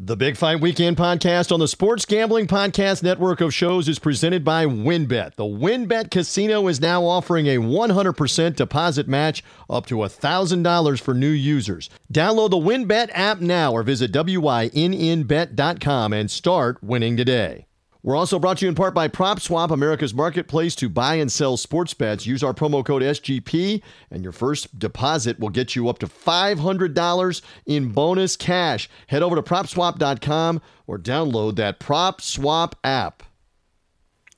The Big Fight Weekend podcast on the Sports Gambling Podcast Network of shows is presented by WynnBET. The WynnBET Casino is now offering a 100% deposit match up to $1,000 for new users. Download the WynnBET app now or visit WYNNBet.com and start winning today. We're also brought to you in part by PropSwap, America's marketplace to buy and sell sports bets. Use our promo code SGP, and your first deposit will get you up to $500 in bonus cash. Head over to PropSwap.com or download that PropSwap app.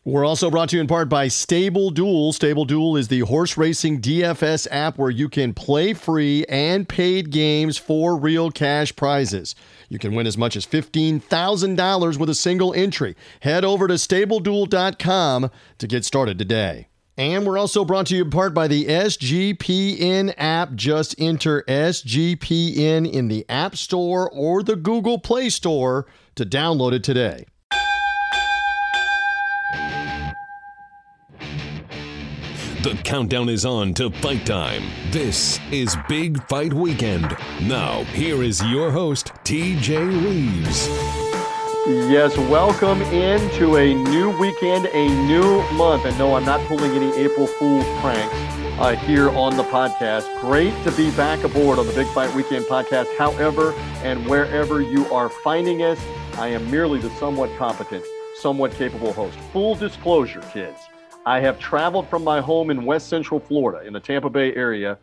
We're also brought to you in part by Stable Duel. Stable Duel is the horse racing DFS app where you can play free and paid games for real cash prizes. You can win as much as $15,000 with a single entry. Head over to stableduel.com to get started today. And we're also brought to you in part by the SGPN app. Just enter SGPN in the App Store or the Google Play Store to download it today. The countdown is on to fight time. This is Big Fight Weekend. Now, here is your host, TJ Reeves. Yes, welcome into a new weekend, a new month. And no, I'm not pulling any April Fool's pranks uh, here on the podcast. Great to be back aboard on the Big Fight Weekend podcast. However, and wherever you are finding us, I am merely the somewhat competent, somewhat capable host. Full disclosure, kids. I have traveled from my home in West Central Florida, in the Tampa Bay area,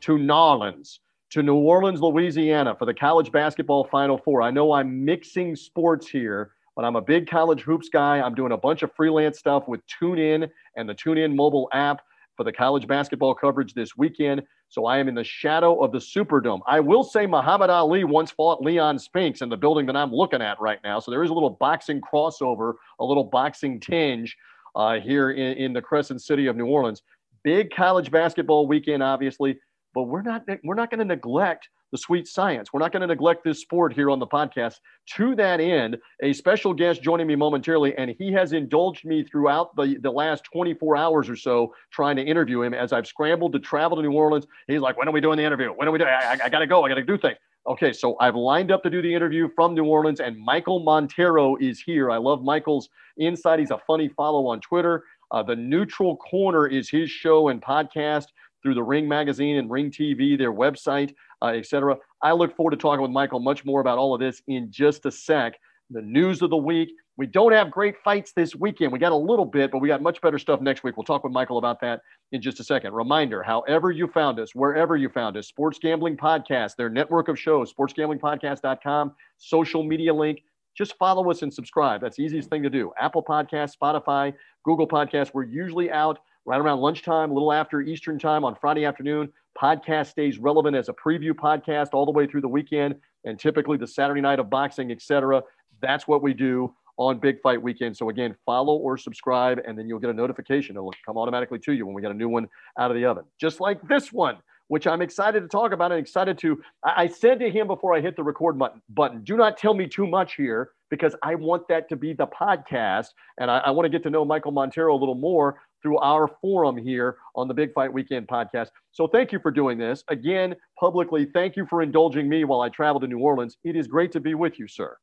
to Nolens, to New Orleans, Louisiana for the college basketball Final Four. I know I'm mixing sports here, but I'm a big college hoops guy. I'm doing a bunch of freelance stuff with TuneIn and the TuneIn mobile app for the college basketball coverage this weekend. So I am in the shadow of the Superdome. I will say Muhammad Ali once fought Leon Spinks in the building that I'm looking at right now. So there is a little boxing crossover, a little boxing tinge uh, here in, in the Crescent City of New Orleans. Big college basketball weekend, obviously, but we're not we're not going to neglect the sweet science. We're not going to neglect this sport here on the podcast. To that end, a special guest joining me momentarily, and he has indulged me throughout the, the last 24 hours or so trying to interview him as I've scrambled to travel to New Orleans. He's like, when are we doing the interview? When are we doing? I, I, got to go. I got to do things. Okay, so I've lined up to do the interview from New Orleans, and Michael Montero is here. I love Michael's insight. He's a funny follow on Twitter. Uh, the Neutral Corner is his show and podcast through the Ring Magazine and Ring TV, their website, uh, etc. I look forward to talking with Michael much more about all of this in just a sec. The news of the week, we don't have great fights this weekend. We got a little bit, but we got much better stuff next week. We'll talk with Michael about that in just a second. Reminder however you found us, wherever you found us, Sports Gambling Podcast, their network of shows, sportsgamblingpodcast.com, social media link. Just follow us and subscribe. That's the easiest thing to do. Apple Podcast, Spotify, Google Podcast. We're usually out right around lunchtime, a little after Eastern time on Friday afternoon. Podcast stays relevant as a preview podcast all the way through the weekend and typically the Saturday night of boxing, etc. That's what we do on Big Fight Weekend. So again, follow or subscribe, and then you'll get a notification. It'll come automatically to you when we get a new one out of the oven, just like this one, which I'm excited to talk about and excited to. I, said to him before I hit the record button, button, do not tell me too much here because I want that to be the podcast, and I, I want to get to know Michael Montero a little more through our forum here on the Big Fight Weekend podcast. So thank you for doing this. Again, publicly, thank you for indulging me while I travel to New Orleans. It is great to be with you, sir.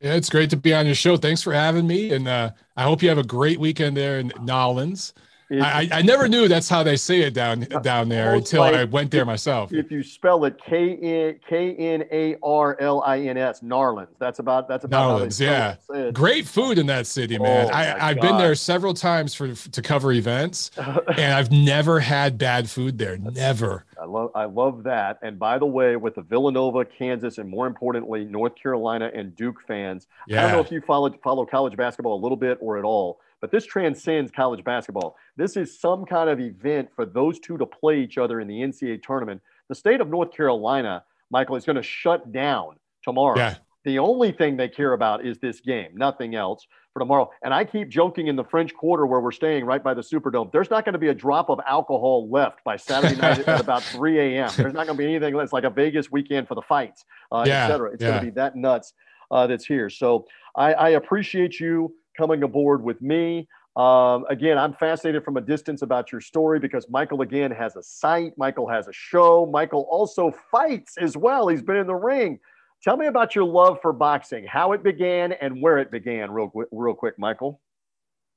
Yeah, it's great to be on your show. Thanks for having me. And uh, I hope you have a great weekend there in Nolens. I, I never knew that's how they say it down down there until like, I went there myself. If you spell it K N K N A R L I N S, Narlands. That's about that's about Narlands. Yeah, it. great food in that city, man. Oh, I, I've God. been there several times for to cover events, and I've never had bad food there. Never. I love I love that. And by the way, with the Villanova, Kansas, and more importantly, North Carolina and Duke fans, yeah. I don't know if you follow follow college basketball a little bit or at all but this transcends college basketball. This is some kind of event for those two to play each other in the NCAA tournament. The state of North Carolina, Michael, is going to shut down tomorrow. Yeah. The only thing they care about is this game, nothing else for tomorrow. And I keep joking in the French Quarter where we're staying right by the Superdome. There's not going to be a drop of alcohol left by Saturday night at about 3 a.m. There's not going to be anything. It's like a Vegas weekend for the fights, uh, yeah, et cetera. It's yeah. going to be that nuts uh, that's here. So I, I appreciate you coming aboard with me. Um, again, I'm fascinated from a distance about your story because Michael, again, has a site. Michael has a show. Michael also fights as well. He's been in the ring. Tell me about your love for boxing, how it began and where it began, real quick, real quick, Michael.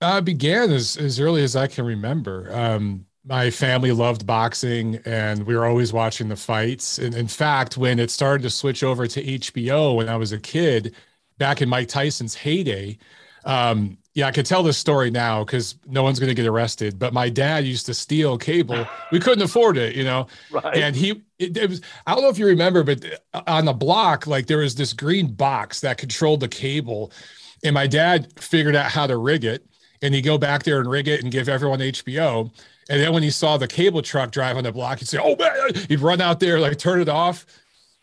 Uh, began as as early as I can remember. Um, my family loved boxing, and we were always watching the fights. And in fact, when it started to switch over to HBO when I was a kid, back in Mike Tyson's heyday, um, yeah, I could tell this story now because no one's going to get arrested. But my dad used to steal cable. We couldn't afford it, you know. Right. And he, it, it, was. I don't know if you remember, but uh, on the block, like there was this green box that controlled the cable, and my dad figured out how to rig it, and he'd go back there and rig it and give everyone HBO. And then when he saw the cable truck drive on the block, he'd say, "Oh man!" He'd run out there, like turn it off,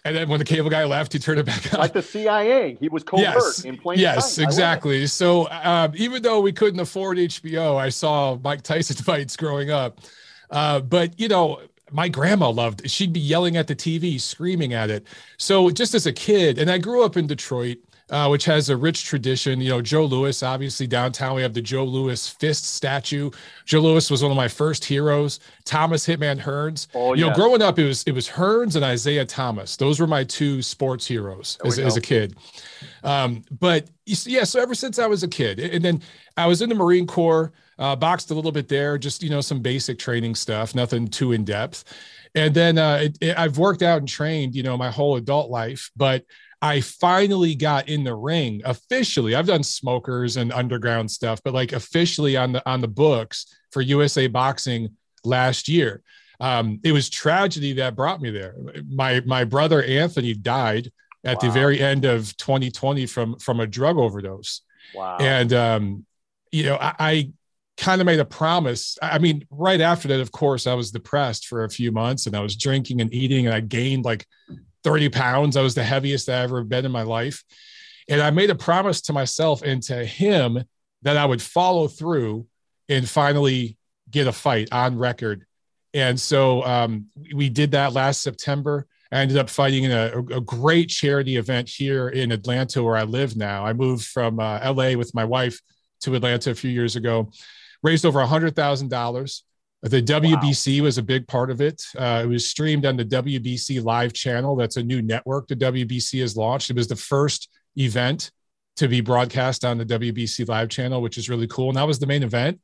and then when the cable guy left, he turned it back on. Like the CIA, he was covert yes. in plain Yes, exactly. So um, even though we couldn't afford HBO, I saw Mike Tyson fights growing up. Uh, but you know, my grandma loved it. She'd be yelling at the TV, screaming at it. So just as a kid, and I grew up in Detroit, uh, which has a rich tradition. You know, Joe Louis, obviously downtown, we have the Joe Louis fist statue. Joe Louis was one of my first heroes. Thomas Hitman Hearns. Oh, you yes. know, growing up, it was it was Hearns and Isiah Thomas. Those were my two sports heroes as, as, a kid. Um, but yeah, so ever since I was a kid, and then I was in the Marine Corps, uh, boxed a little bit there, just you know some basic training stuff, nothing too in depth. And then uh, it, it, I've worked out and trained, you know, my whole adult life, but I finally got in the ring officially. I've done smokers and underground stuff, but like officially on the on the books for USA Boxing last year. Um, it was tragedy that brought me there. My my brother Anthony died at wow. the very end of 2020 from from a drug overdose. Wow. And um, you know, I, I kind of made a promise. I mean, right after that, of course, I was depressed for a few months and I was drinking and eating and I gained like 30 pounds. I was the heaviest I ever been in my life. And I made a promise to myself and to him that I would follow through and finally get a fight on record. And so um, we did that last September. I ended up fighting in a, a, great charity event here in Atlanta, where I live now. I moved from uh, LA with my wife to Atlanta a few years ago, raised over $100,000 the WBC wow. was a big part of it. Uh, it was streamed on the WBC Live channel. That's a new network the WBC has launched. It was the first event to be broadcast on the WBC Live channel, which is really cool. And that was the main event,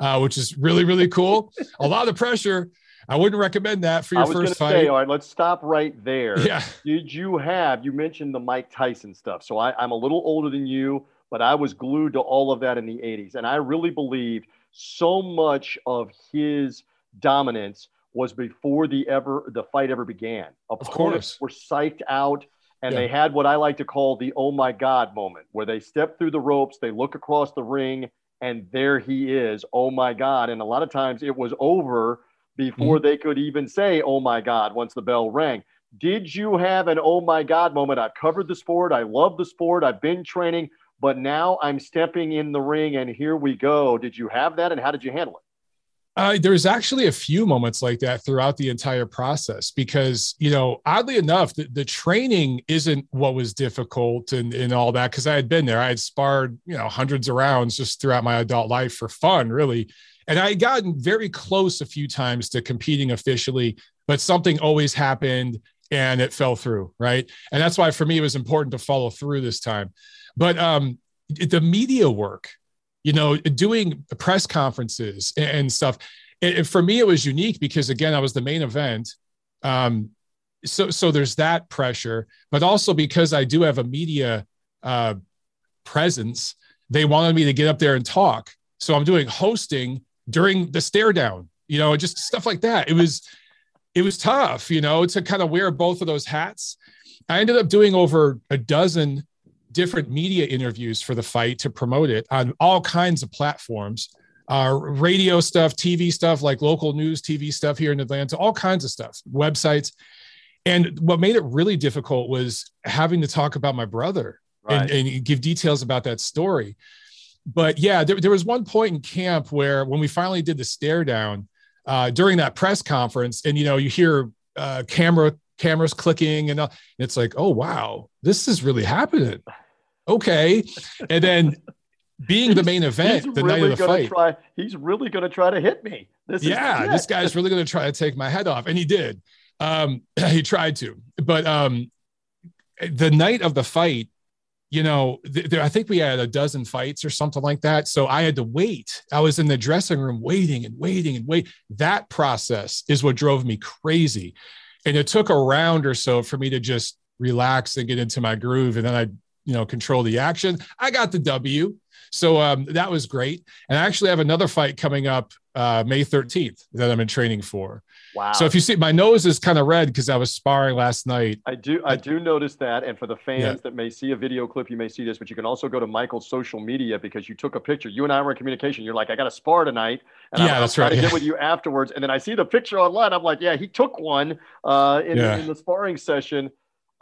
uh, which is really, really cool. a lot of pressure. I wouldn't recommend that for your first fight. Say, all right, let's stop right there. Yeah. Did you have, you mentioned the Mike Tyson stuff. So I, I'm a little older than you, but I was glued to all of that in the 80s. And I really believed – so much of his dominance was before the ever the fight ever began. Opponents were psyched out, and yeah. they had what I like to call the "oh my god" moment, where they step through the ropes, they look across the ring, and there he is. Oh my god! And a lot of times it was over before mm-hmm. they could even say "oh my god" once the bell rang. Did you have an "oh my god" moment? I've covered the sport. I love the sport. I've been training but now I'm stepping in the ring and here we go. Did you have that and how did you handle it? Uh, there's actually a few moments like that throughout the entire process because, you know, oddly enough, the, the training isn't what was difficult and, and all that because I had been there. I had sparred, you know, hundreds of rounds just throughout my adult life for fun, really. And I had gotten very close a few times to competing officially, but something always happened and it fell through. Right. And that's why for me, it was important to follow through this time. But um, the media work, you know, doing press conferences and stuff. For me, it was unique because again, I was the main event. Um, so, so there's that pressure, but also because I do have a media uh, presence, they wanted me to get up there and talk. So I'm doing hosting during the stare down, you know, just stuff like that. It was, it was tough, you know, to kind of wear both of those hats. I ended up doing over a dozen different media interviews for the fight to promote it on all kinds of platforms uh, radio stuff, TV stuff, like local news, TV stuff here in Atlanta, all kinds of stuff, websites. And what made it really difficult was having to talk about my brother right. and, and, give details about that story. But yeah, there, there, was one point in camp where when we finally did the stare down uh, during that press conference, and you know, you hear uh, camera cameras clicking, and, and it's like, oh wow, this is really happening okay. And then being the main event the really night of the fight. Try, he's really going to try to hit me. This yeah, this guy's really going to try to take my head off. And he did. Um, he tried to. But um, the night of the fight, you know, th- there, I think we had a dozen fights or something like that. So I had to wait. I was in the dressing room waiting and waiting and wait. That process is what drove me crazy. And it took a round or so for me to just relax and get into my groove. And then I, you know, control the action. I got the W. So um, that was great. And I actually have another fight coming up uh, May 13th that I'm in training for. Wow. So if you see, my nose is kind of red because I was sparring last night. I do, I do notice that. And for the fans yeah. that may see a video clip, you may see this, but you can also go to Michael's social media because you took a picture. You and I were in communication. You're like, I got to spar tonight, and yeah, I'm, that's right. To yeah. get with you afterwards. And then I see the picture online. I'm like, yeah, he took one uh, in, yeah. in the sparring session.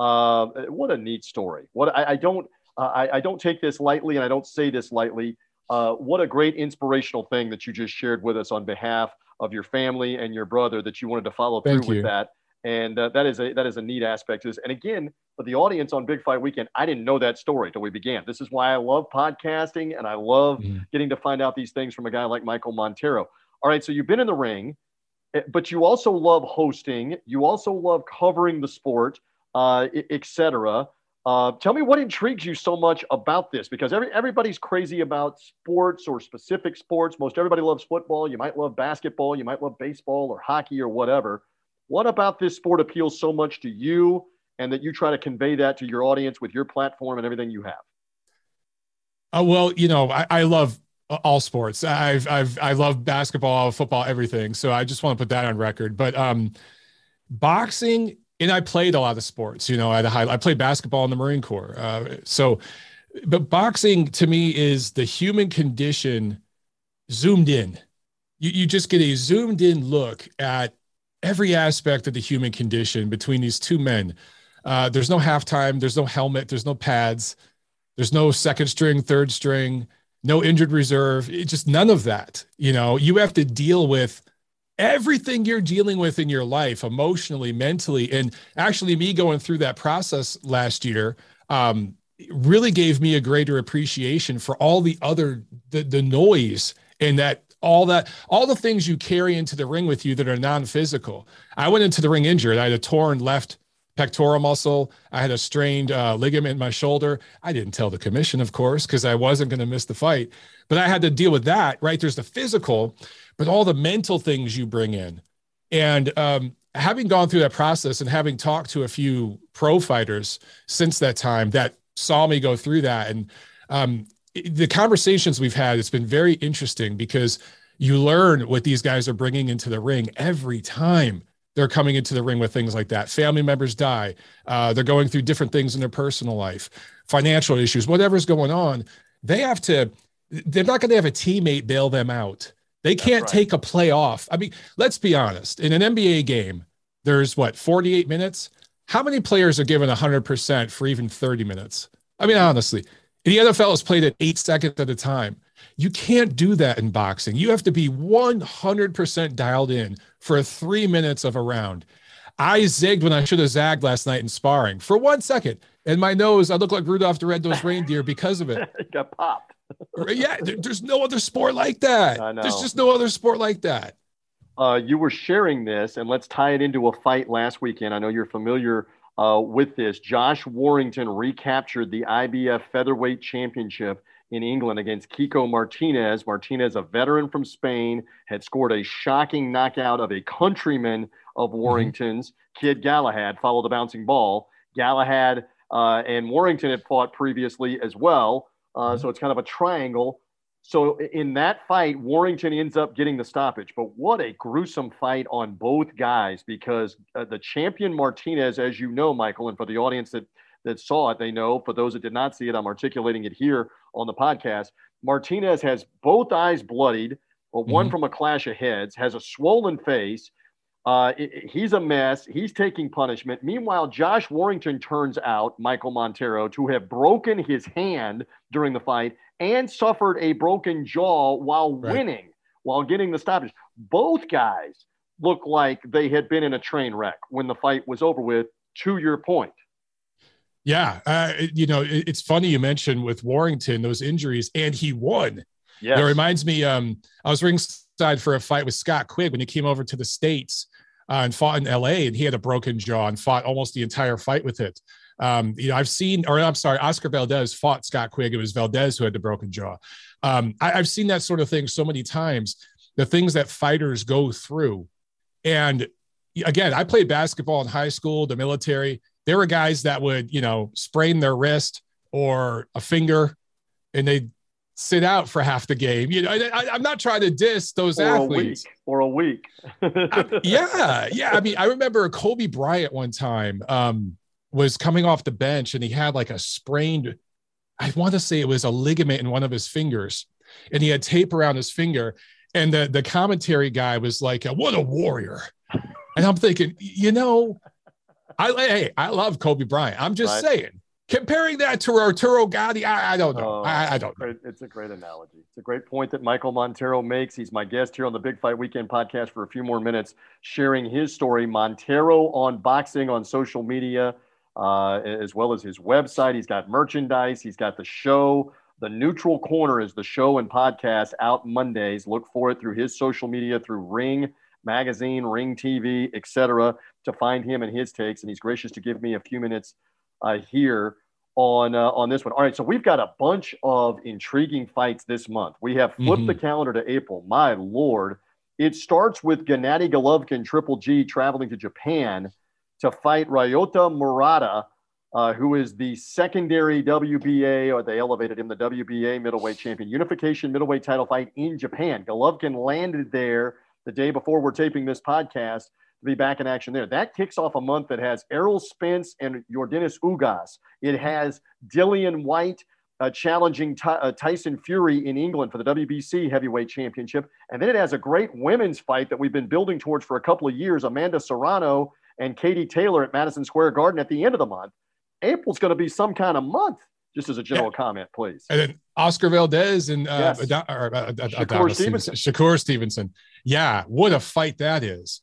Uh, what a neat story. What I, I don't, uh, I, I don't take this lightly, and I don't say this lightly. Uh, what a great inspirational thing that you just shared with us on behalf of your family and your brother that you wanted to follow Thank through you. with that. And uh, that is a that is a neat aspect to this. And again, for the audience on Big Fight Weekend, I didn't know that story till we began. This is why I love podcasting and I love mm-hmm. getting to find out these things from a guy like Michael Montero. All right, so you've been in the ring, eh, but you also love hosting. You also love covering the sport, uh, etc. Uh, tell me what intrigues you so much about this because every, everybody's crazy about sports or specific sports. Most everybody loves football. You might love basketball. You might love baseball or hockey or whatever. What about this sport appeals so much to you and that you try to convey that to your audience with your platform and everything you have? Uh, well, you know, I, I love all sports. I've, I've, I love basketball, football, everything. So I just want to put that on record. But um, boxing and I played a lot of sports. You know, at a high, I played basketball in the Marine Corps. Uh, so, but boxing to me is the human condition zoomed in. You, you just get a zoomed in look at every aspect of the human condition between these two men. Uh, there's no halftime. There's no helmet. There's no pads. There's no second string, third string, no injured reserve. Just none of that. You know, you have to deal with everything you're dealing with in your life emotionally mentally and actually me going through that process last year um, really gave me a greater appreciation for all the other the, the noise and that all that all the things you carry into the ring with you that are non-physical. I went into the ring injured. I had a torn left pectoral muscle. I had a strained uh, ligament in my shoulder. I didn't tell the commission of course because i wasn't going to miss the fight but i had to deal with that right? There's the physical but all the mental things you bring in. And um, having gone through that process and having talked to a few pro fighters since that time that saw me go through that, and um, the conversations we've had, it's been very interesting because you learn what these guys are bringing into the ring every time they're coming into the ring with things like that. Family members die. Uh, they're going through different things in their personal life, financial issues, whatever's going on. They have to, they're not going to have a teammate bail them out. They can't right. take a play off. I mean, let's be honest. In an NBA game, there's what 48 minutes. How many players are given 100% for even 30 minutes? I mean, honestly, the NFL is played at eight seconds at a time. You can't do that in boxing. You have to be 100% dialed in for three minutes of a round. I zigged when I should have zagged last night in sparring for one second. And my nose, I look like Rudolph the Red-Nosed Reindeer because of it. got popped yeah, there's no other sport like that. There's just no other sport like that. Uh, you were sharing this, and let's tie it into a fight last weekend. I know you're familiar uh, with this. Josh Warrington recaptured the IBF Featherweight Championship in England against Kiko Martinez. Martinez, a veteran from Spain, had scored a shocking knockout of a countryman of mm-hmm. Warrington's, mm-hmm. Kid Galahad, followed the bouncing ball. Galahad uh, and Warrington had fought previously as well. Uh, so it's kind of a triangle. So in that fight, Warrington ends up getting the stoppage. But what a gruesome fight on both guys because uh, the champion Martinez, as you know, Michael, and for the audience that that saw it, they know. For those that did not see it, I'm articulating it here on the podcast. Martinez has both eyes bloodied, but one mm-hmm. from a clash of heads, has a swollen face, uh, he's a mess. He's taking punishment. Meanwhile, Josh Warrington turns out, Michael Montero, to have broken his hand during the fight and suffered a broken jaw while right. winning, while getting the stoppage. Both guys look like they had been in a train wreck when the fight was over with, to your point. Yeah. Uh, you know, it's funny you mentioned with Warrington those injuries, and he won. Yeah. It reminds me, um, I was ringside for a fight with Scott Quigg when he came over to the States uh, and fought in LA, and he had a broken jaw and fought almost the entire fight with it. Um, you know, I've seen, or I'm sorry, Oscar Valdez fought Scott Quigg. It was Valdez who had the broken jaw. Um, I, I've seen that sort of thing so many times. The things that fighters go through, and again, I played basketball in high school, the military. There were guys that would, you know, sprain their wrist or a finger, and they sit out for half the game. You know, I, am not trying to diss those or athletes. A week, or a week. yeah, yeah. I mean, I remember Kobe Bryant one time um, was coming off the bench and he had like a sprained. I want to say it was a ligament in one of his fingers, and he had tape around his finger. And the the commentary guy was like, "What a warrior!" And I'm thinking, you know, I hey, I love Kobe Bryant. I'm just right. saying comparing that to Arturo Gatti, I, I don't know. Oh, I, I, don't know. It's a great analogy. It's a great point that Michael Montero makes. He's my guest here on the Big Fight Weekend podcast for a few more minutes, sharing his story. Montero on boxing on social media, uh, as well as his website. He's got merchandise. He's got the show. The Neutral Corner is the show and podcast out Mondays. Look for it through his social media, through Ring Magazine, Ring TV, etc., to find him and his takes. And he's gracious to give me a few minutes uh, here on uh, on this one. All right, so we've got a bunch of intriguing fights this month. We have flipped mm-hmm. the calendar to April. My lord, it starts with Gennady Golovkin, Triple G, traveling to Japan to fight Ryota Murata, uh, who is the secondary WBA, or they elevated him the WBA middleweight champion, unification middleweight title fight in Japan. Golovkin landed there the day before we're taping this podcast to be back in action there. That kicks off a month that has Errol Spence and Yordenis Ugas. It has Dillian Whyte uh, challenging Ty- uh, Tyson Fury in England for the WBC heavyweight championship. And then it has a great women's fight that we've been building towards for a couple of years Amanda Serrano and Katie Taylor at Madison Square Garden at the end of the month. April's going to be some kind of month just as a general yeah. comment, please. And then Oscar Valdez and uh, yes. Ad- or, uh, Shakur, Stevenson. Shakur Stevenson. Yeah, what a fight that is.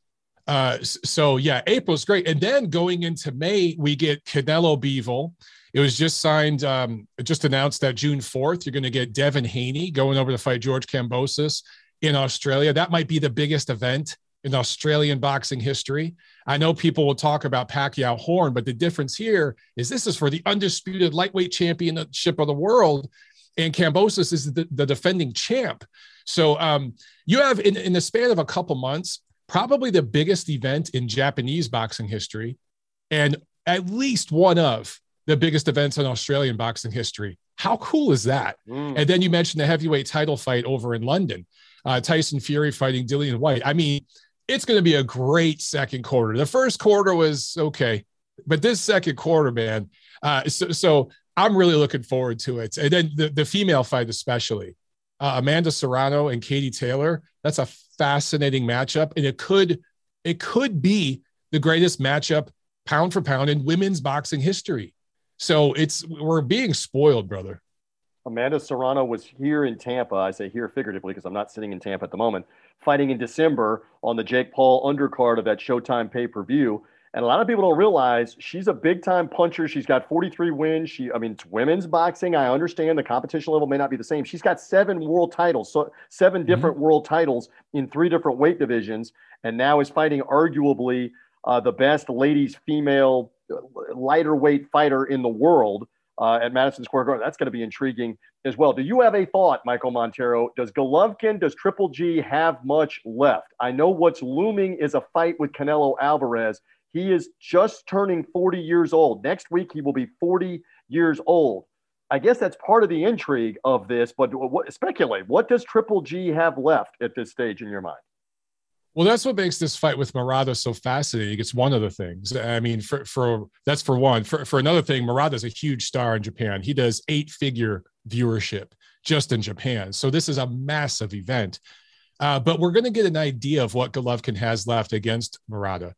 Uh, so yeah, April's great, and then going into May, we get Canelo Bivol. It was just signed, um, just announced that June fourth, you're going to get Devin Haney going over to fight George Kambosos in Australia. That might be the biggest event in Australian boxing history. I know people will talk about Pacquiao Horn, but the difference here is this is for the undisputed lightweight championship of the world, and Kambosos is the, the defending champ. So um, you have in, in the span of a couple months, probably the biggest event in Japanese boxing history, and at least one of the biggest events in Australian boxing history. How cool is that? Mm. And then you mentioned the heavyweight title fight over in London, uh, Tyson Fury fighting Dillian Whyte. I mean, it's going to be a great second quarter. The first quarter was okay, but this second quarter, man. Uh, so, so I'm really looking forward to it. And then the, the female fight, especially uh, Amanda Serrano and Katie Taylor. That's a fascinating matchup, and it could it could be the greatest matchup pound for pound in women's boxing history. So it's we're being spoiled, brother. Amanda Serrano was here in Tampa. I say here figuratively because I'm not sitting in Tampa at the moment, fighting in December on the Jake Paul undercard of that Showtime pay per view. And a lot of people don't realize she's a big time puncher. She's got 43 wins. She, I mean, it's women's boxing. I understand the competition level may not be the same. She's got seven world titles, so 7 mm-hmm. different world titles in three different weight divisions, and now is fighting arguably uh, the best ladies female uh, lighter weight fighter in the world uh, at Madison Square Garden. That's going to be intriguing as well. Do you have a thought, Michael Montero? Does Golovkin, does Triple G have much left? I know what's looming is a fight with Canelo Alvarez. He is just turning 40 years old. Next week, he will be 40 years old. I guess that's part of the intrigue of this, but what, speculate. What does Triple G have left at this stage in your mind? Well, that's what makes this fight with Murata so fascinating. It's one of the things. I mean, for for that's for one. For for another thing, is a huge star in Japan. He does eight figure viewership just in Japan. So this is a massive event. Uh, but we're going to get an idea of what Golovkin has left against Murata.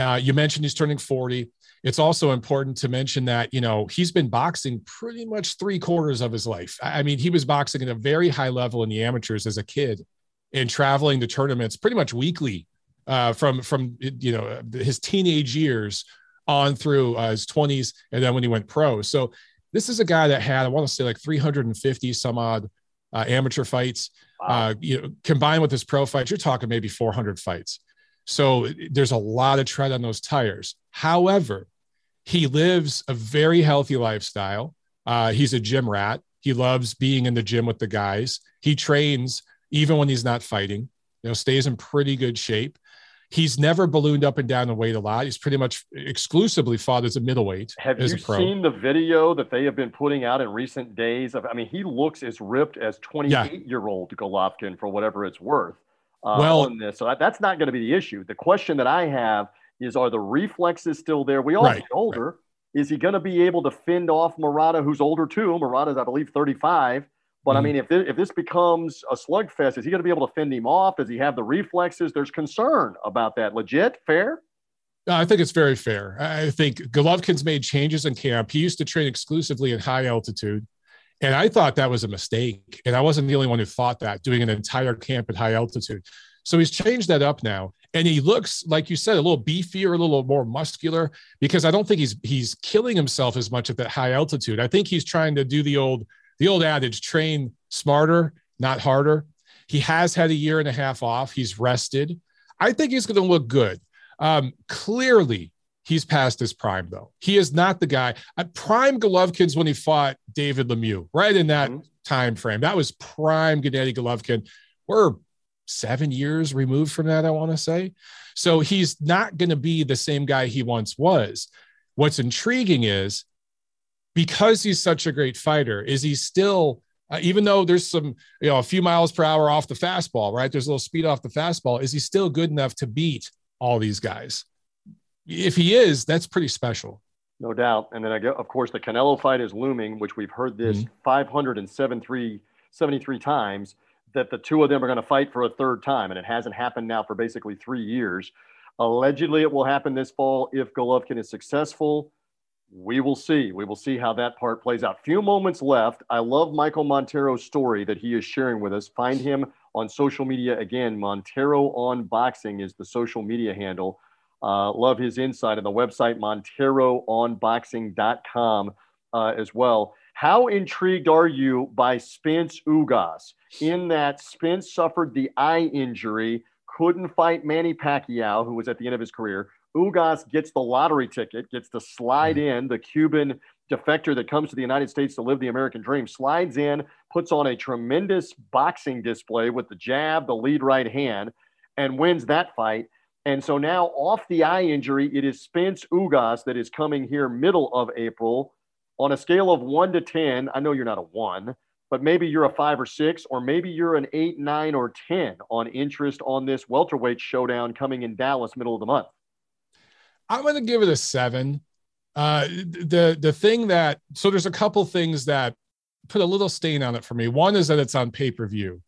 Uh, you mentioned he's turning 40. It's also important to mention that, you know, he's been boxing pretty much three quarters of his life. I mean, he was boxing at a very high level in the amateurs as a kid and traveling to tournaments pretty much weekly uh, from, from, you know, his teenage years on through uh, his 20s and then when he went pro. So this is a guy that had, I want to say like 350 some odd uh, amateur fights. Wow. Uh, you know, combined with his pro fights, you're talking maybe 400 fights. So there's a lot of tread on those tires. However, He lives a very healthy lifestyle. Uh, he's a gym rat. He loves being in the gym with the guys. He trains even when he's not fighting. You know, stays in pretty good shape. He's never ballooned up and down the weight a lot. He's pretty much exclusively fought as a middleweight. Have you seen the video that they have been putting out in recent days? Of, I mean, he looks as ripped as 28 yeah. year old Golovkin for whatever it's worth. Uh, well, on this. So that, that's not going to be the issue. The question that I have is, are the reflexes still there? We all right, get older. Right. Is he going to be able to fend off Murata, who's older too? Murata's, I believe, 35. But mm-hmm. I mean, if this, if this becomes a slugfest, is he going to be able to fend him off? Does he have the reflexes? There's concern about that. Legit, fair. I think it's very fair. I think Golovkin's made changes in camp. He used to train exclusively at high altitude. And I thought that was a mistake. And I wasn't the only one who thought that, doing an entire camp at high altitude. So he's changed that up now. And he looks, like you said, a little beefier, a little more muscular, because I don't think he's he's killing himself as much at that high altitude. I think he's trying to do the old the old adage train smarter, not harder. He has had a year and a half off. He's rested. I think he's going to look good. Um, clearly, he's past his prime, though. He is not the guy. Uh, prime Golovkin's when he fought David Lemieux, right in that mm-hmm. time frame. That was prime Gennady Golovkin. We're seven years removed from that, I want to say. So he's not going to be the same guy he once was. What's intriguing is because he's such a great fighter, is he still, uh, even though there's some, you know, a few miles per hour off the fastball, right? There's a little speed off the fastball. Is he still good enough to beat all these guys? If he is, that's pretty special. No doubt. And then I go, of course, the Canelo fight is looming, which we've heard this mm-hmm. 573 73 times that the two of them are going to fight for a third time. And it hasn't happened now for basically three years. Allegedly, it will happen this fall if Golovkin is successful we will see. We will see how that part plays out. Few moments left. I love Michael Montero's story that he is sharing with us. Find him on social media again. Montero on Boxing is the social media handle. Uh, love his insight on the website monteroonboxing.com uh, as well. How intrigued are you by Spence Ugas in that Spence suffered the eye injury, couldn't fight Manny Pacquiao, who was at the end of his career, Ugas gets the lottery ticket, gets to slide mm. in. The Cuban defector that comes to the United States to live the American dream slides in, puts on a tremendous boxing display with the jab, the lead right hand, and wins that fight. And so now, off the eye injury, it is Spence Ugas that is coming here middle of April on a scale of one to 10. I know you're not a one, but maybe you're a five or six, or maybe you're an eight, nine, or 10 on interest on this welterweight showdown coming in Dallas, middle of the month. I'm going to give it a seven. Uh, the the thing that so there's a couple things that put a little stain on it for me. One is that it's on pay per view,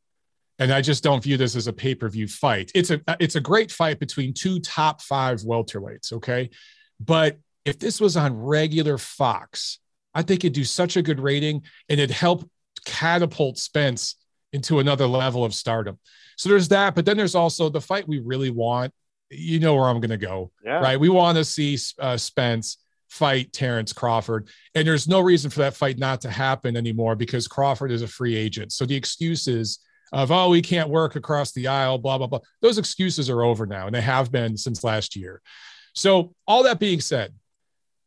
and I just don't view this as a pay per view fight. It's a it's a great fight between two top five welterweights. Okay, but if this was on regular Fox, I think it'd do such a good rating and it'd help catapult Spence into another level of stardom. So there's that, but then there's also the fight we really want you know where I'm going to go, yeah. right? We want to see uh, Spence fight Terrence Crawford, and there's no reason for that fight not to happen anymore because Crawford is a free agent. So the excuses of oh we can't work across the aisle, blah blah blah, those excuses are over now, and they have been since last year. So all that being said,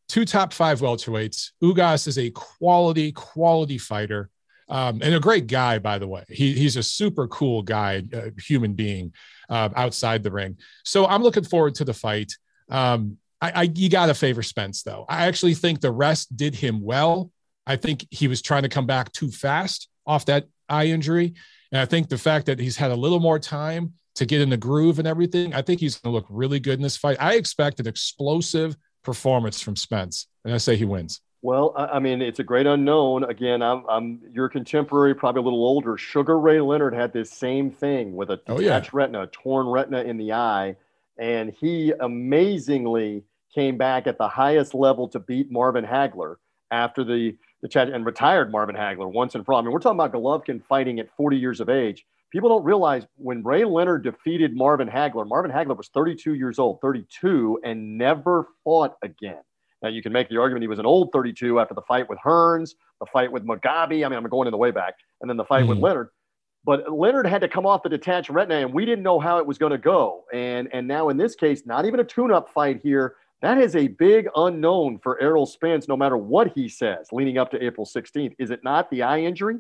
two top five welterweights. Ugas is a quality quality fighter. Um, and a great guy, by the way. He, he's a super cool guy, a human being uh, outside the ring. So I'm looking forward to the fight. Um, I, I you got to favor Spence though. I actually think the rest did him well. I think he was trying to come back too fast off that eye injury, and I think the fact that he's had a little more time to get in the groove and everything, I think he's going to look really good in this fight. I expect an explosive performance from Spence, and I say he wins. Well, I mean, it's a great unknown. Again, I'm, I'm your contemporary, probably a little older. Sugar Ray Leonard had this same thing with a detached oh, yeah. retina, a torn retina in the eye, and he amazingly came back at the highest level to beat Marvin Hagler after the the chat and retired Marvin Hagler once and for all. I mean, we're talking about Golovkin fighting at 40 years of age. People don't realize when Ray Leonard defeated Marvin Hagler, Marvin Hagler was 32 years old, 32, and never fought again. Now, you can make the argument he was an old 32 after the fight with Hearns, the fight with Mugabi. I mean, I'm going in the way back, and then the fight mm-hmm. with Leonard. But Leonard had to come off the detached retina, and we didn't know how it was going to go. And and now in this case, not even a tune-up fight here. That is a big unknown for Errol Spence, no matter what he says, leading up to April 16th. Is it not the eye injury?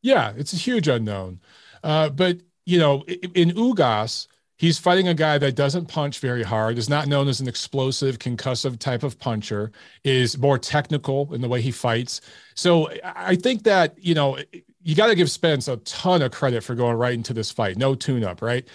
Yeah, it's a huge unknown. Uh, but, you know, in Ugas, he's fighting a guy that doesn't punch very hard, is not known as an explosive, concussive type of puncher, is more technical in the way he fights. So I think that, you know, you got to give Spence a ton of credit for going right into this fight. No tune up, right?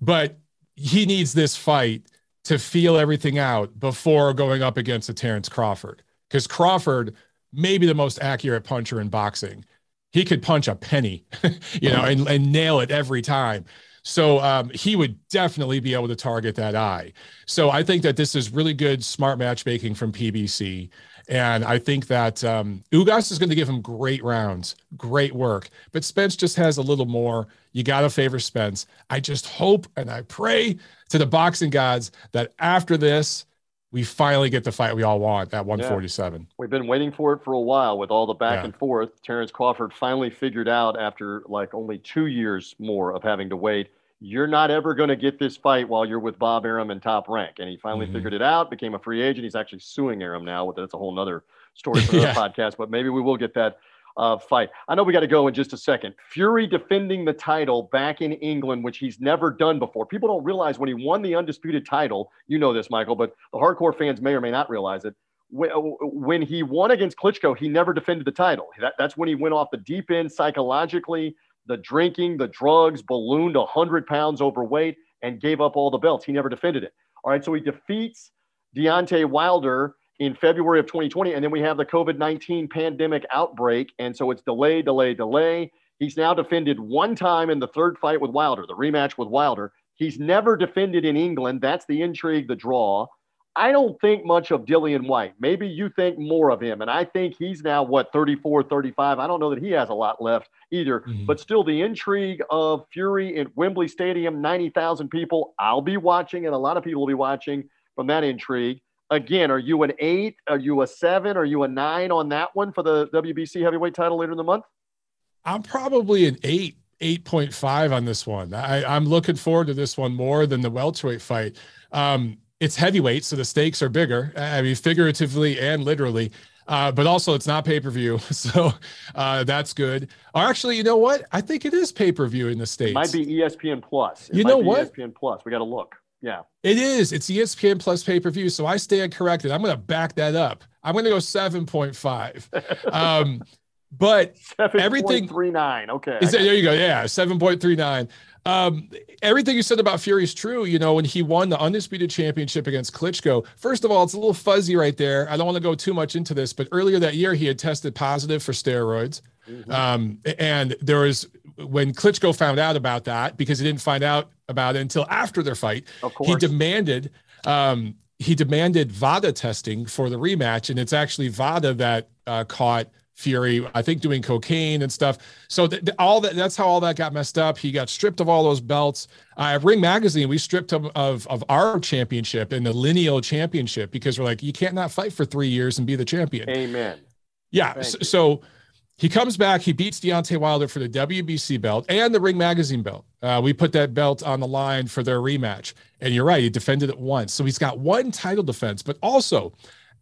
But he needs this fight to feel everything out before going up against a Terrence Crawford. Because Crawford may be the most accurate puncher in boxing. He could punch a penny, you know, and, and nail it every time. So um, he would definitely be able to target that eye. So I think that this is really good, smart matchmaking from PBC. And I think that um, Ugas is going to give him great rounds, great work. But Spence just has a little more. You got to favor Spence. I just hope and I pray to the boxing gods that after this, we finally get the fight we all want at 147. Yeah. We've been waiting for it for a while with all the back yeah. and forth. Terrence Crawford finally figured out after like only two years more of having to wait you're not ever going to get this fight while you're with Bob Arum in top rank. And he finally mm-hmm. figured it out, became a free agent. He's actually suing Arum now. That's a whole nother story for yeah. the podcast, but maybe we will get that uh, fight. I know we got to go in just a second. Fury defending the title back in England, which he's never done before. People don't realize when he won the undisputed title, you know this, Michael, but the hardcore fans may or may not realize it. When he won against Klitschko, he never defended the title. That, that's when he went off the deep end psychologically the drinking, the drugs, ballooned 100 pounds overweight, and gave up all the belts. He never defended it. All right, so he defeats Deontay Wilder in February of 2020, and then we have the COVID 19 pandemic outbreak. And so it's delay, delay, delay. He's now defended one time in the third fight with Wilder, the rematch with Wilder. He's never defended in England. That's the intrigue, the draw. I don't think much of Dillian Whyte. Maybe you think more of him. And I think he's now, what, 34, 35. I don't know that he has a lot left either. Mm-hmm. But still, the intrigue of Fury at Wembley Stadium, 90,000 people. I'll be watching, and a lot of people will be watching from that intrigue. Again, are you an eight? Are you a seven? Are you a nine on that one for the WBC heavyweight title later in the month? I'm probably an eight. 8.5 on this one. I, I'm looking forward to this one more than the welterweight fight. Um, it's heavyweight, so the stakes are bigger. I mean, figuratively and literally. Uh, but also it's not pay per view, so uh, that's good. Or actually, you know what? I think it is pay per view in the states. It might be ESPN Plus. It you know what? ESPN Plus. We got to look. Yeah, it is. It's ESPN Plus pay per view. So I stand corrected. I'm going to back that up. I'm going to go seven point five. Um, but 7. everything three nine. Okay, is that, there you go. Yeah, seven point three nine. Um, everything you said about Fury is true. You know, when he won the undisputed championship against Klitschko, first of all, it's a little fuzzy right there. I don't want to go too much into this, but earlier that year, he had tested positive for steroids. Mm-hmm. Um, and there was when Klitschko found out about that, because he didn't find out about it until after their fight, he demanded um, he demanded VADA testing for the rematch, and it's actually VADA that uh, caught Fury, I think doing cocaine and stuff. So th- all that that's how all that got messed up. He got stripped of all those belts. Uh, Ring Magazine, we stripped him of of our championship and the lineal championship because we're like, you can't not fight for three years and be the champion. Amen. Yeah. So, so, he comes back. He beats Deontay Wilder for the WBC belt and the Ring Magazine belt. Uh, we put that belt on the line for their rematch. And you're right, he defended it once. So he's got one title defense, but also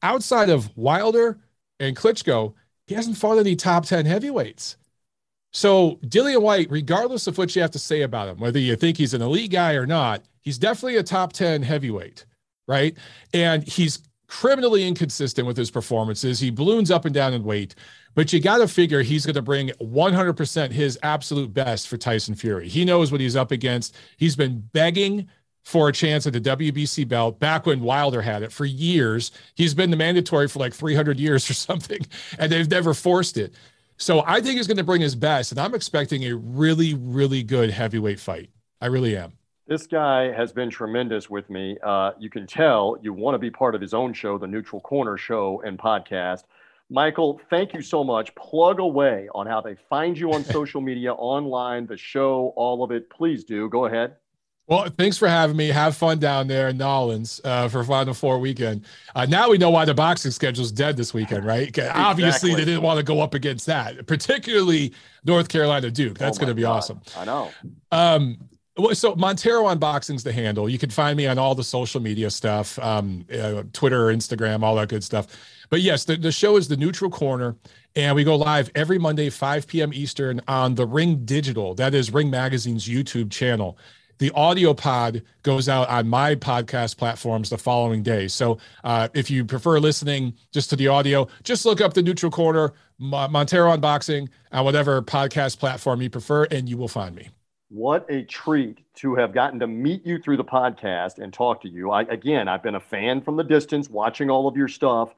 outside of Wilder and Klitschko he hasn't fought any top 10 heavyweights. So Dillian Whyte, regardless of what you have to say about him, whether you think he's an elite guy or not, he's definitely a top 10 heavyweight, right? And he's criminally inconsistent with his performances. He balloons up and down in weight, but you got to figure he's going to bring 100% his absolute best for Tyson Fury. He knows what he's up against. He's been begging for a chance at the WBC belt back when Wilder had it for years. He's been the mandatory for like 300 years or something, and they've never forced it. So I think he's going to bring his best, and I'm expecting a really, really good heavyweight fight. I really am. This guy has been tremendous with me. Uh, you can tell you want to be part of his own show, the Neutral Corner Show and podcast. Michael, thank you so much. Plug away on how they find you on social media, online, the show, all of it. Please do. Go ahead. Well, thanks for having me. Have fun down there in Nolens uh, for Final Four weekend. Uh, now we know why the boxing schedule's dead this weekend, right? Exactly. Obviously, they didn't want to go up against that, particularly North Carolina Duke. That's oh going to be God. awesome. I know. Um, So Montero on Boxing's the handle. You can find me on all the social media stuff, um, uh, Twitter, Instagram, all that good stuff. But yes, the, the show is the Neutral Corner, and we go live every Monday, 5 p.m. Eastern on the Ring Digital. That is Ring Magazine's YouTube channel. The audio pod goes out on my podcast platforms the following day. So uh, if you prefer listening just to the audio, just look up the Neutral Corner, Montero on Boxing, on whatever podcast platform you prefer, and you will find me. What a treat to have gotten to meet you through the podcast and talk to you. I, again, I've been a fan from the distance, watching all of your stuff.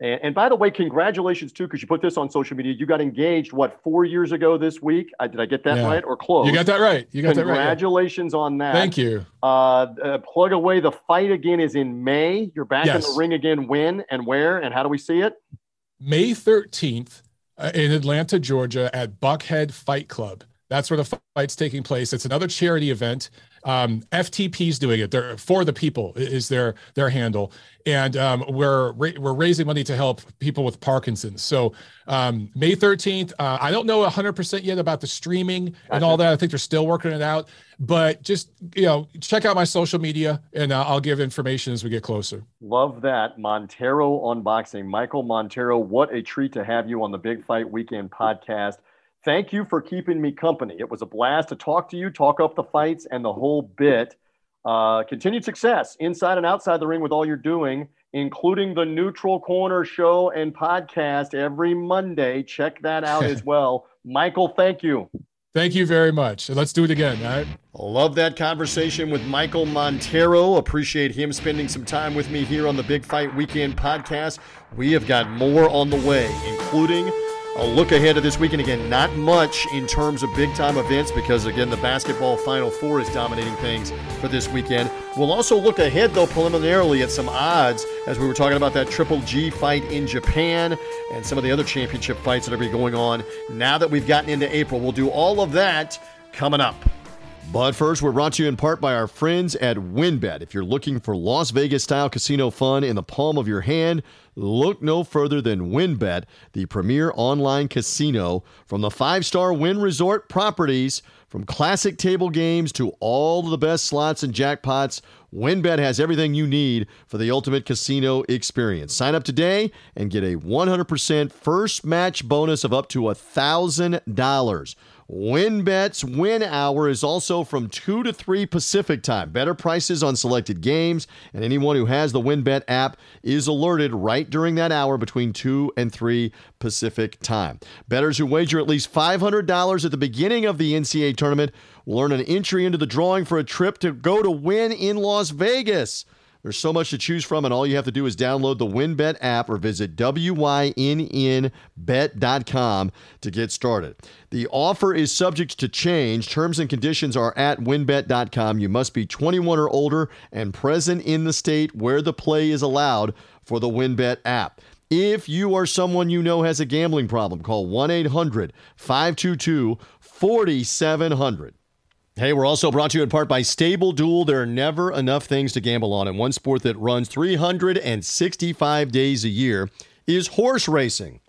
And, and by the way, congratulations too, because you put this on social media. You got engaged what four years ago this week? I, did I get that yeah. right or close? You got that right. You got that right. Congratulations on that. Thank you. Uh, uh, plug away. The fight again is in May. You're back yes. in the ring again. When and where and how do we see it? May 13th uh, in Atlanta, Georgia, at Buckhead Fight Club. That's where the fight's taking place. It's another charity event. Um, FTP's doing it. They're for the people is their their handle, and um, we're we're raising money to help people with Parkinson's. So um, May thirteenth. Uh, I don't know hundred percent yet about the streaming gotcha. and all that. I think they're still working it out. But just you know, check out my social media, and uh, I'll give information as we get closer. Love that Montero on Boxing, Michael Montero. What a treat to have you on the Big Fight Weekend podcast. Thank you for keeping me company. It was a blast to talk to you, talk up the fights and the whole bit. Uh, continued success inside and outside the ring with all you're doing, including the Neutral Corner show and podcast every Monday. Check that out as well. Michael, thank you. Thank you very much. Let's do it again. All right. Love that conversation with Michael Montero. Appreciate him spending some time with me here on the Big Fight Weekend podcast. We have got more on the way, including a look ahead of this weekend again. Not much in terms of big time events because, again, the basketball Final Four is dominating things for this weekend. We'll also look ahead, though, preliminarily at some odds as we were talking about that Triple G fight in Japan and some of the other championship fights that are going on now that we've gotten into April. We'll do all of that coming up. But first, we're brought to you in part by our friends at WynnBET. If you're looking for Las Vegas style casino fun in the palm of your hand, look no further than WynnBET, the premier online casino. From the five star Wynn Resort properties, from classic table games to all the best slots and jackpots, WynnBET has everything you need for the ultimate casino experience. Sign up today and get a 100% first match bonus of up to $1,000. WynnBET's win hour is also from 2 to 3 Pacific time. Better prices on selected games, and anyone who has the WynnBET app is alerted right during that hour between 2 and 3 Pacific time. Bettors who wager at least $500 at the beginning of the NCAA tournament will earn an entry into the drawing for a trip to go to Wynn in Las Vegas. There's so much to choose from, and all you have to do is download the WynnBET app or visit WYNNBet.com to get started. The offer is subject to change. Terms and conditions are at wynnbet.com. You must be 21 or older and present in the state where the play is allowed for the WynnBET app. If you or someone you know has a gambling problem, call 1 800 522 4700. Hey, we're also brought to you in part by Stable Duel. There are never enough things to gamble on, and one sport that runs 365 days a year is horse racing.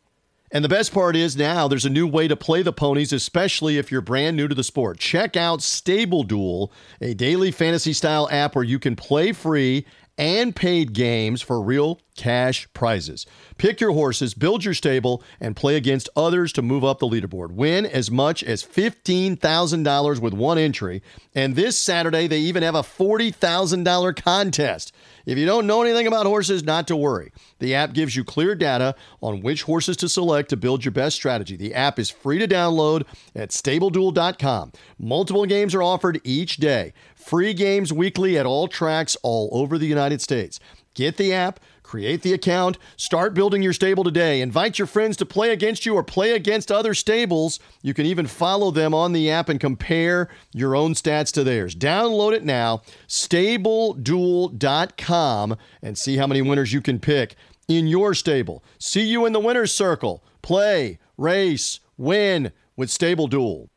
And the best part is now there's a new way to play the ponies, especially if you're brand new to the sport. Check out Stable Duel, a daily fantasy style app where you can play free and paid games for real cash prizes. Pick your horses, build your stable, and play against others to move up the leaderboard. Win as much as $15,000 with one entry. And this Saturday, they even have a $40,000 contest. If you don't know anything about horses, not to worry. The app gives you clear data on which horses to select to build your best strategy. The app is free to download at stableduel.com. Multiple games are offered each day. Free games weekly at all tracks all over the United States. Get the app, create the account, start building your stable today. Invite your friends to play against you or play against other stables. You can even follow them on the app and compare your own stats to theirs. Download it now, stableduel.com, and see how many winners you can pick in your stable. See you in the winner's circle. Play, race, win with Stable Duel.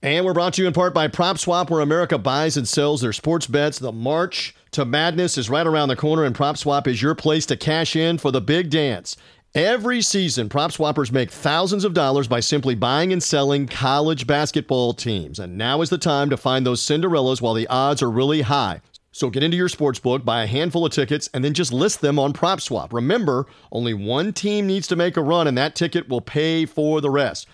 And we're brought to you in part by PropSwap, where America buys and sells their sports bets. The March to Madness is right around the corner, and PropSwap is your place to cash in for the big dance. Every season, prop swappers make thousands of dollars by simply buying and selling college basketball teams. And now is the time to find those Cinderellas while the odds are really high. So get into your sports book, buy a handful of tickets, and then just list them on PropSwap. Remember, only one team needs to make a run, and that ticket will pay for the rest.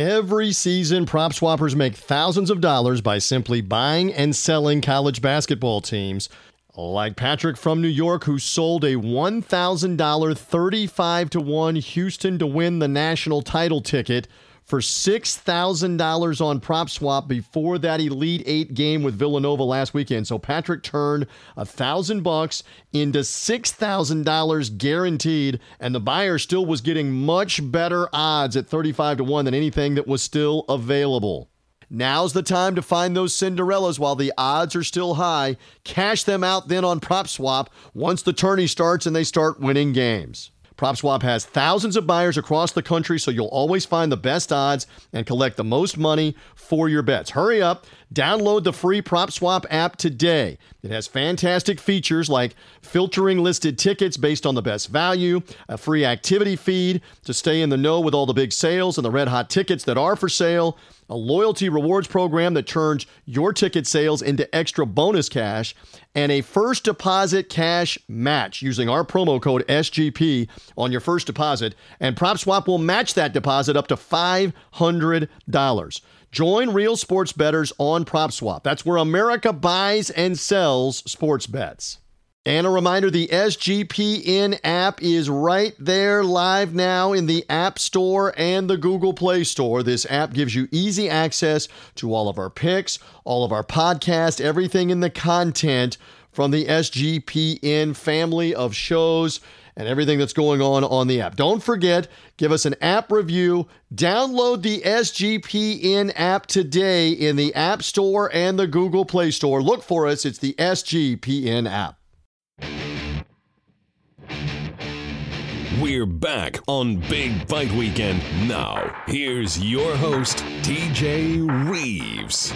Every season, prop swappers make thousands of dollars by simply buying and selling college basketball teams. Like Patrick from New York, who sold a $1,000 35 to 1 Houston to win the national title ticket for $6,000 on PropSwap before that Elite 8 game with Villanova last weekend. So Patrick turned a 1000 bucks into $6,000 guaranteed and the buyer still was getting much better odds at 35 to 1 than anything that was still available. Now's the time to find those Cinderellas while the odds are still high. Cash them out then on PropSwap once the tourney starts and they start winning games. PropSwap has thousands of buyers across the country, so you'll always find the best odds and collect the most money for your bets. Hurry up, download the free PropSwap app today. It has fantastic features like filtering listed tickets based on the best value, a free activity feed to stay in the know with all the big sales and the red hot tickets that are for sale a loyalty rewards program that turns your ticket sales into extra bonus cash, and a first deposit cash match using our promo code SGP on your first deposit. And PropSwap will match that deposit up to $500. Join real sports bettors on PropSwap. That's where America buys and sells sports bets. And a reminder the SGPN app is right there live now in the App Store and the Google Play Store. This app gives you easy access to all of our picks, all of our podcasts, everything in the content from the SGPN family of shows and everything that's going on on the app. Don't forget, give us an app review. Download the SGPN app today in the App Store and the Google Play Store. Look for us, it's the SGPN app. We're back on Big Fight Weekend. Now, here's your host, TJ Reeves.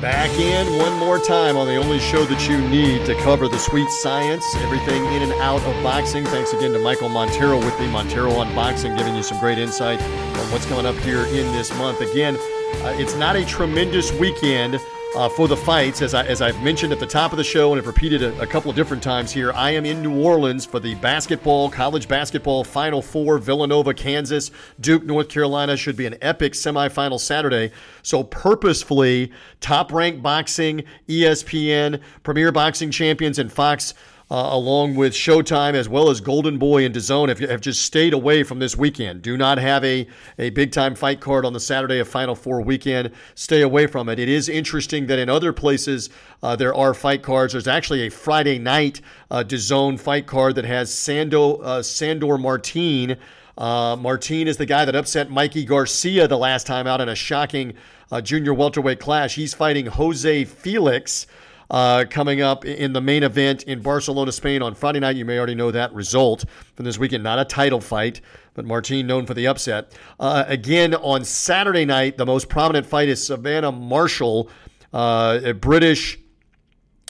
Back in one more time on the only show that you need to cover the sweet science, everything in and out of boxing. Thanks again to Michael Montero with me, Montero on Boxing, giving you some great insight on what's coming up here in this month. Again, uh, it's not a tremendous weekend uh, for the fights. As, I, as I've mentioned at the top of the show and have repeated a, a, couple of different times here, I am in New Orleans for the basketball, college basketball Final Four. Villanova, Kansas, Duke, North Carolina should be an epic semifinal Saturday. So, purposefully, top ranked boxing, ESPN, Premier Boxing Champions, and Fox uh, along with Showtime as well as Golden Boy and DAZN have, have just stayed away from this weekend. Do not have a, a big time fight card on the Saturday of Final Four weekend. Stay away from it. It is interesting that in other places uh, there are fight cards. There's actually a Friday night uh, DAZN fight card that has Sando, uh, Sandor Martin. Uh, Martin is the guy that upset Mikey Garcia the last time out in a shocking uh, junior welterweight clash. He's fighting Jose Felix uh, coming up in the main event in Barcelona, Spain on Friday night. You may already know that result from this weekend. Not a title fight, but Martin known for the upset. Uh, again, on Saturday night, the most prominent fight is Savannah Marshall, uh, a British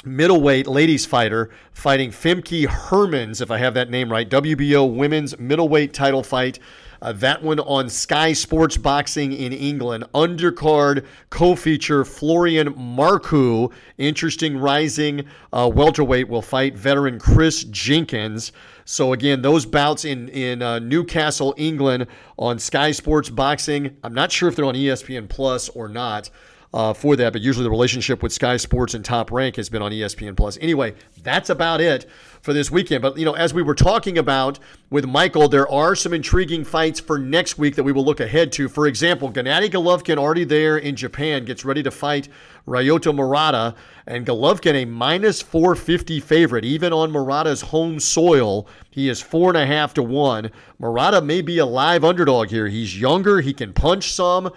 middleweight ladies fighter fighting Femke Hermans, if I have that name right, WBO women's middleweight title fight. Uh, that one on Sky Sports Boxing in England. Undercard co feature Florian Marku, interesting rising uh, welterweight, will fight veteran Chris Jenkins. So, again, those bouts in, in uh, Newcastle, England on Sky Sports Boxing. I'm not sure if they're on ESPN Plus or not uh, for that, but usually the relationship with Sky Sports and Top Rank has been on ESPN Plus. Anyway, that's about it for this weekend. But you know, as we were talking about with Michael, there are some intriguing fights for next week that we will look ahead to. For example, Gennady Golovkin already there in Japan gets ready to fight Ryota Murata, and Golovkin a minus 450 favorite, even on Murata's home soil. He is four and a half to one. Murata may be a live underdog here. He's younger. He can punch some.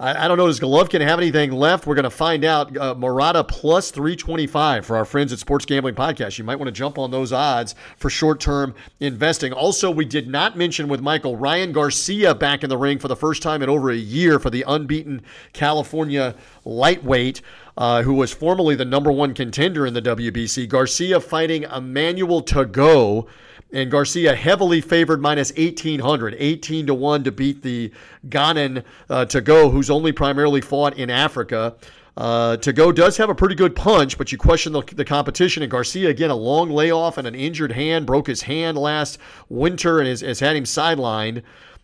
I, I don't know. Does Golovkin have anything left? We're going to find out. Uh, Murata plus 325 for our friends at Sports Gambling Podcast. You might want to jump on those odds for short term investing. Also, we did not mention with Michael Ryan Garcia back in the ring for the first time in over a year for the unbeaten California lightweight. uh, who was formerly the number one contender in the WBC. Garcia fighting Emmanuel Tagoe and Garcia heavily favored minus 1800, 18 to 1 to beat the Ghanan uh, Tagoe, who's only primarily fought in Africa. Uh, Tagoe does have a pretty good punch, but you question the, the, competition. And Garcia, again, a long layoff and an injured hand, broke his hand last winter and has, has had him sidelined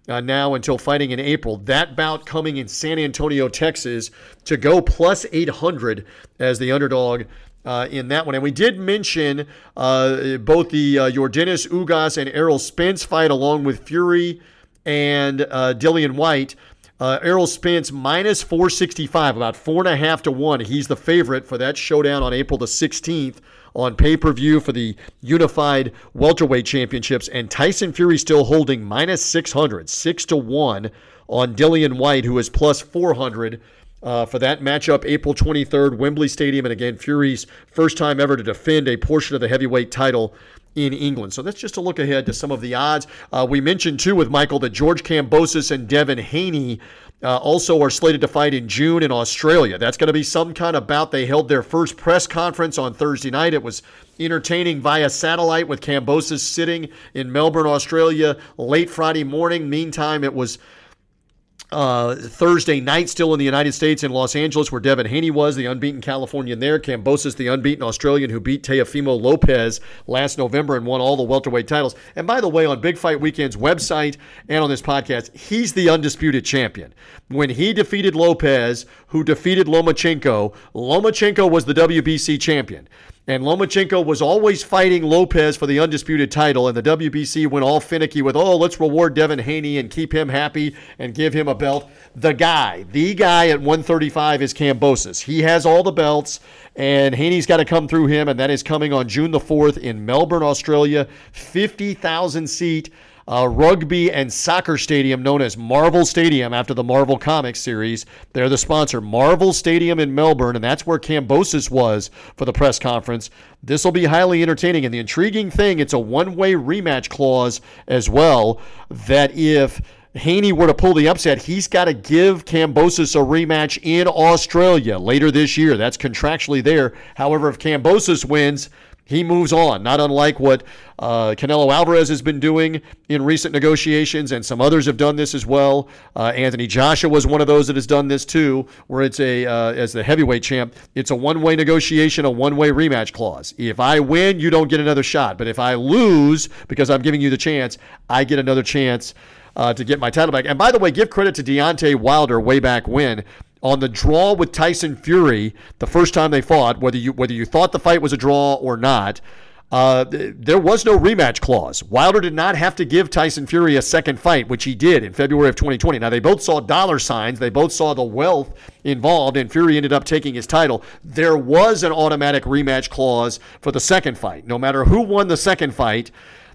uh, now until fighting in April. That bout coming in San Antonio, Texas, Tagoe plus 800 as the underdog uh, in that one. And we did mention uh, both the uh, Yordenis Ugas and Errol Spence fight, along with Fury and uh, Dillian Whyte. Uh, Errol Spence minus 465, about four and a half to one. He's the favorite for that showdown on April the 16th on pay per view for the Unified Welterweight Championships. And Tyson Fury still holding minus 600, six to one on Dillian Whyte, who is plus 400. Uh, for that matchup, April 23rd, Wembley Stadium. And again, Fury's first time ever to defend a portion of the heavyweight title in England. So that's just a look ahead to some of the odds. Uh, we mentioned too with Michael that George Kambosos and Devin Haney uh, also are slated to fight in June in Australia. That's going to be some kind of bout. They held their first press conference on Thursday night. It was entertaining via satellite with Kambosos sitting in Melbourne, Australia, late Friday morning. Meantime, it was uh, Thursday night, still in the United States in Los Angeles, where Devin Haney was, the unbeaten Californian there. Kambosos, the unbeaten Australian who beat Teofimo Lopez last November and won all the welterweight titles. And by the way, on Big Fight Weekend's website and on this podcast, he's the undisputed champion. When he defeated Lopez, who defeated Lomachenko, Lomachenko was the WBC champion. And Lomachenko was always fighting Lopez for the undisputed title, and the WBC went all finicky with, oh, let's reward Devin Haney and keep him happy and give him a belt. The guy, the guy at 135 is Kambosos. He has all the belts, and Haney's got to come through him, and that is coming on June the 4th in Melbourne, Australia. 50,000 seat uh, rugby and soccer stadium known as Marvel Stadium after the Marvel Comics series. They're the sponsor, Marvel Stadium in Melbourne, and that's where Kambosos was for the press conference. This will be highly entertaining. And the intriguing thing, it's a one way rematch clause as well, that if Haney were to pull the upset, he's got to give Kambosos a rematch in Australia later this year. That's contractually there. However, if Kambosos wins, he moves on, not unlike what uh, Canelo Alvarez has been doing in recent negotiations, and some others have done this as well. Uh, Anthony Joshua was one of those that has done this too, where it's a uh, as the heavyweight champ, it's a one-way negotiation, a one-way rematch clause. If I win, you don't get another shot, but if I lose because I'm giving you the chance, I get another chance. Uh, to get my title back. And by the way, give credit to Deontay Wilder way back when on the draw with Tyson Fury the first time they fought, whether you whether you thought the fight was a draw or not. Uh, there was no rematch clause. Wilder did not have to give Tyson Fury a second fight, which he did in February of 2020. Now, they both saw dollar signs. They both saw the wealth involved, and Fury ended up taking his title. There was an automatic rematch clause for the second fight. No matter who won the second fight,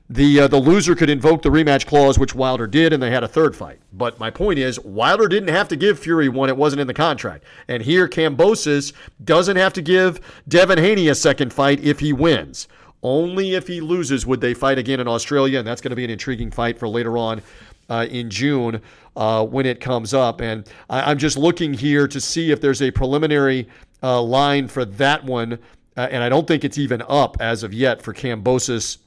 the uh, the loser could invoke the rematch clause, which Wilder did, and they had a third fight. But my point is, Wilder didn't have to give Fury one; it wasn't in the contract. And here, Kambosos doesn't have to give Devin Haney a second fight if he wins. Only if he loses would they fight again in Australia, and that's going to be an intriguing fight for later on uh, in June uh, when it comes up. And I, am just looking here to see if there's a preliminary uh, line for that one, uh, and I don't think it's even up as of yet for Kambosos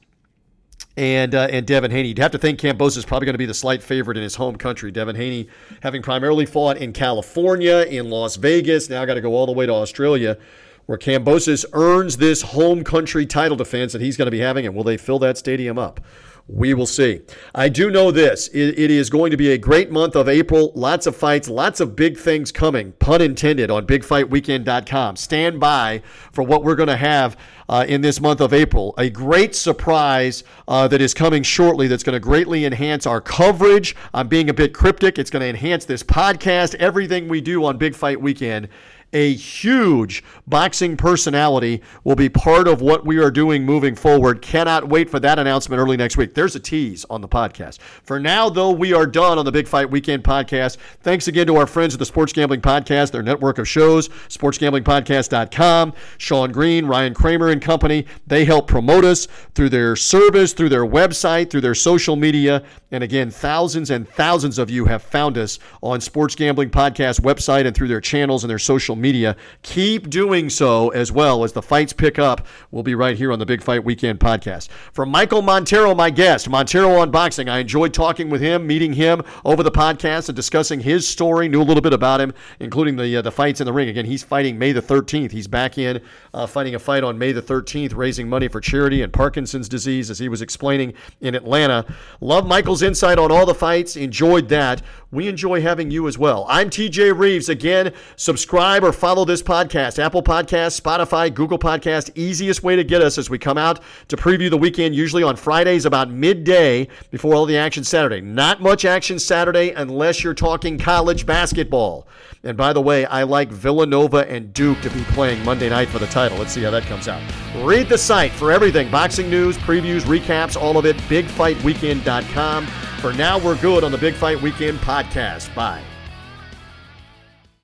and uh, and Devin Haney. You'd have to think Kambosos is probably going to be the slight favorite in his home country. Devin Haney, having primarily fought in California, in Las Vegas, now got to go all the way to Australia, where Kambosos earns this home country title defense that he's going to be having. And will they fill that stadium up? We will see. I do know this. It, it is going to be a great month of April. Lots of fights, lots of big things coming, pun intended, on bigfightweekend.com. Stand by for what we're going to have uh, in this month of April. A great surprise uh, that is coming shortly that's going to greatly enhance our coverage. I'm being a bit cryptic. It's going to enhance this podcast, everything we do on Big Fight Weekend a huge boxing personality will be part of what we are doing moving forward. Cannot wait for that announcement early next week. There's a tease on the podcast. For now, though, we are done on the Big Fight Weekend podcast. Thanks again to our friends at the Sports Gambling Podcast, their network of shows, sportsgamblingpodcast.com. Sean Green, Ryan Kramer, and company. They help promote us through their service, through their website, through their social media. And again, thousands and thousands of you have found us on Sports Gambling Podcast website and through their channels and their social media media. Keep doing so as well as the fights pick up. We'll be right here on the Big Fight Weekend podcast. From Michael Montero, my guest, Montero on Boxing, I enjoyed talking with him, meeting him over the podcast, and discussing his story. Knew a little bit about him, including the uh, the fights in the ring. Again, he's fighting May the 13th. He's back in uh, fighting a fight on May the 13th, raising money for charity and Parkinson's disease, as he was explaining in Atlanta. Love Michael's insight on all the fights. Enjoyed that. We enjoy having you as well. I'm TJ Reeves. Again, subscribe or follow this podcast. Apple Podcast, Spotify, Google Podcast. Easiest way to get us as we come out to preview the weekend, usually on Fridays about midday before all the action Saturday. Not much action Saturday unless you're talking college basketball. And by the way, I like Villanova and Duke to be playing Monday night for the title. Let's see how that comes out. Read the site for everything boxing news, previews, recaps, all of it. BigFightWeekend.com. For now, we're good on the Big Fight Weekend podcast. Bye.